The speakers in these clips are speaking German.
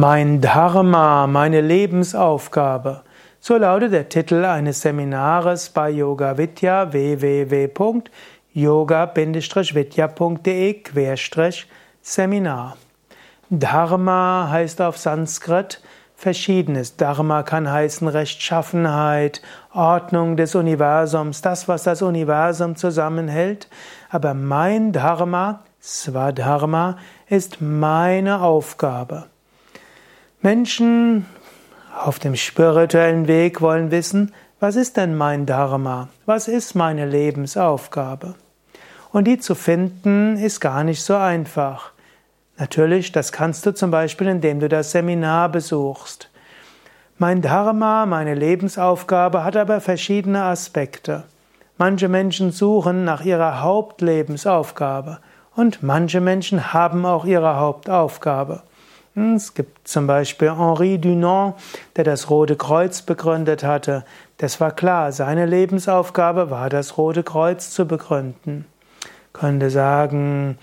Mein Dharma, meine Lebensaufgabe. So lautet der Titel eines Seminares bei Yoga Vidya www.yoga-vidya.de-seminar. Dharma heißt auf Sanskrit Verschiedenes. Dharma kann heißen Rechtschaffenheit, Ordnung des Universums, das, was das Universum zusammenhält. Aber mein Dharma, Swadharma, ist meine Aufgabe. Menschen auf dem spirituellen Weg wollen wissen, was ist denn mein Dharma? Was ist meine Lebensaufgabe? Und die zu finden ist gar nicht so einfach. Natürlich, das kannst du zum Beispiel, indem du das Seminar besuchst. Mein Dharma, meine Lebensaufgabe hat aber verschiedene Aspekte. Manche Menschen suchen nach ihrer Hauptlebensaufgabe und manche Menschen haben auch ihre Hauptaufgabe. Es gibt zum Beispiel Henri Dunant, der das Rote Kreuz begründet hatte. Das war klar, seine Lebensaufgabe war, das Rote Kreuz zu begründen. Ich könnte sagen,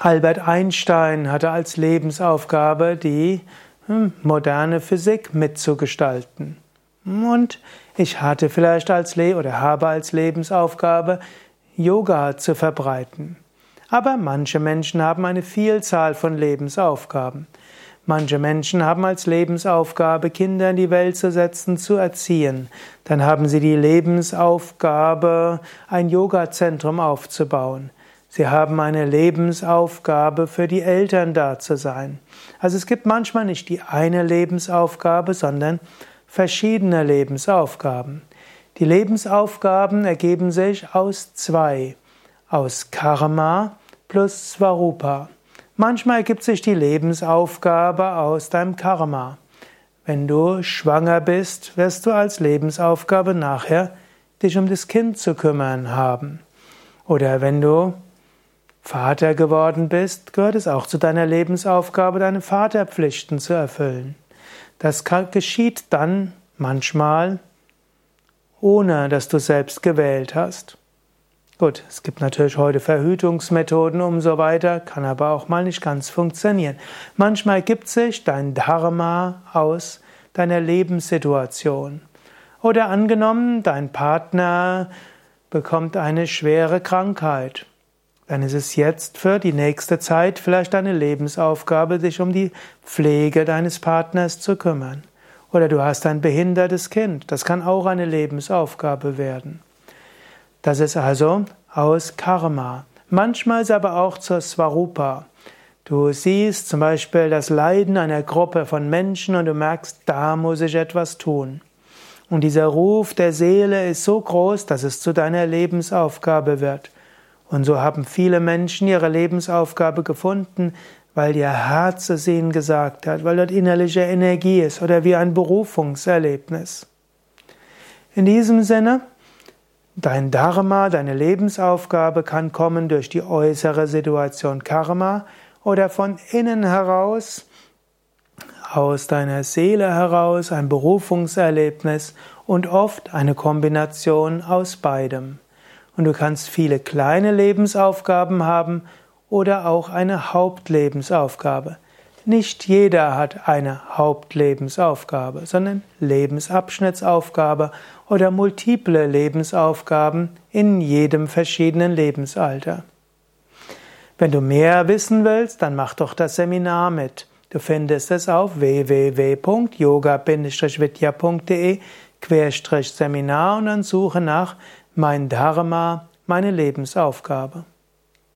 Albert Einstein hatte als Lebensaufgabe, die hm, moderne Physik mitzugestalten. Und ich hatte vielleicht als Le oder habe als Lebensaufgabe, Yoga zu verbreiten. Aber manche Menschen haben eine Vielzahl von Lebensaufgaben. Manche Menschen haben als Lebensaufgabe, Kinder in die Welt zu setzen, zu erziehen. Dann haben sie die Lebensaufgabe, ein Yogazentrum aufzubauen. Sie haben eine Lebensaufgabe, für die Eltern da zu sein. Also es gibt manchmal nicht die eine Lebensaufgabe, sondern verschiedene Lebensaufgaben. Die Lebensaufgaben ergeben sich aus zwei aus Karma plus Svarupa. Manchmal ergibt sich die Lebensaufgabe aus deinem Karma. Wenn du schwanger bist, wirst du als Lebensaufgabe nachher dich um das Kind zu kümmern haben. Oder wenn du Vater geworden bist, gehört es auch zu deiner Lebensaufgabe, deine Vaterpflichten zu erfüllen. Das geschieht dann manchmal, ohne dass du selbst gewählt hast. Gut, es gibt natürlich heute Verhütungsmethoden und so weiter, kann aber auch mal nicht ganz funktionieren. Manchmal gibt sich dein Dharma aus deiner Lebenssituation. Oder angenommen, dein Partner bekommt eine schwere Krankheit. Dann ist es jetzt für die nächste Zeit vielleicht deine Lebensaufgabe, dich um die Pflege deines Partners zu kümmern. Oder du hast ein behindertes Kind. Das kann auch eine Lebensaufgabe werden. Das ist also aus Karma. Manchmal ist aber auch zur Svarupa. Du siehst zum Beispiel das Leiden einer Gruppe von Menschen und du merkst, da muss ich etwas tun. Und dieser Ruf der Seele ist so groß, dass es zu deiner Lebensaufgabe wird. Und so haben viele Menschen ihre Lebensaufgabe gefunden, weil ihr Herz es ihnen gesagt hat, weil dort innerliche Energie ist oder wie ein Berufungserlebnis. In diesem Sinne, Dein Dharma, deine Lebensaufgabe kann kommen durch die äußere Situation Karma oder von innen heraus, aus deiner Seele heraus, ein Berufungserlebnis und oft eine Kombination aus beidem. Und du kannst viele kleine Lebensaufgaben haben oder auch eine Hauptlebensaufgabe. Nicht jeder hat eine Hauptlebensaufgabe, sondern Lebensabschnittsaufgabe oder multiple Lebensaufgaben in jedem verschiedenen Lebensalter. Wenn du mehr wissen willst, dann mach doch das Seminar mit. Du findest es auf www.yoga-vidya.de Seminar und dann suche nach Mein Dharma, meine Lebensaufgabe.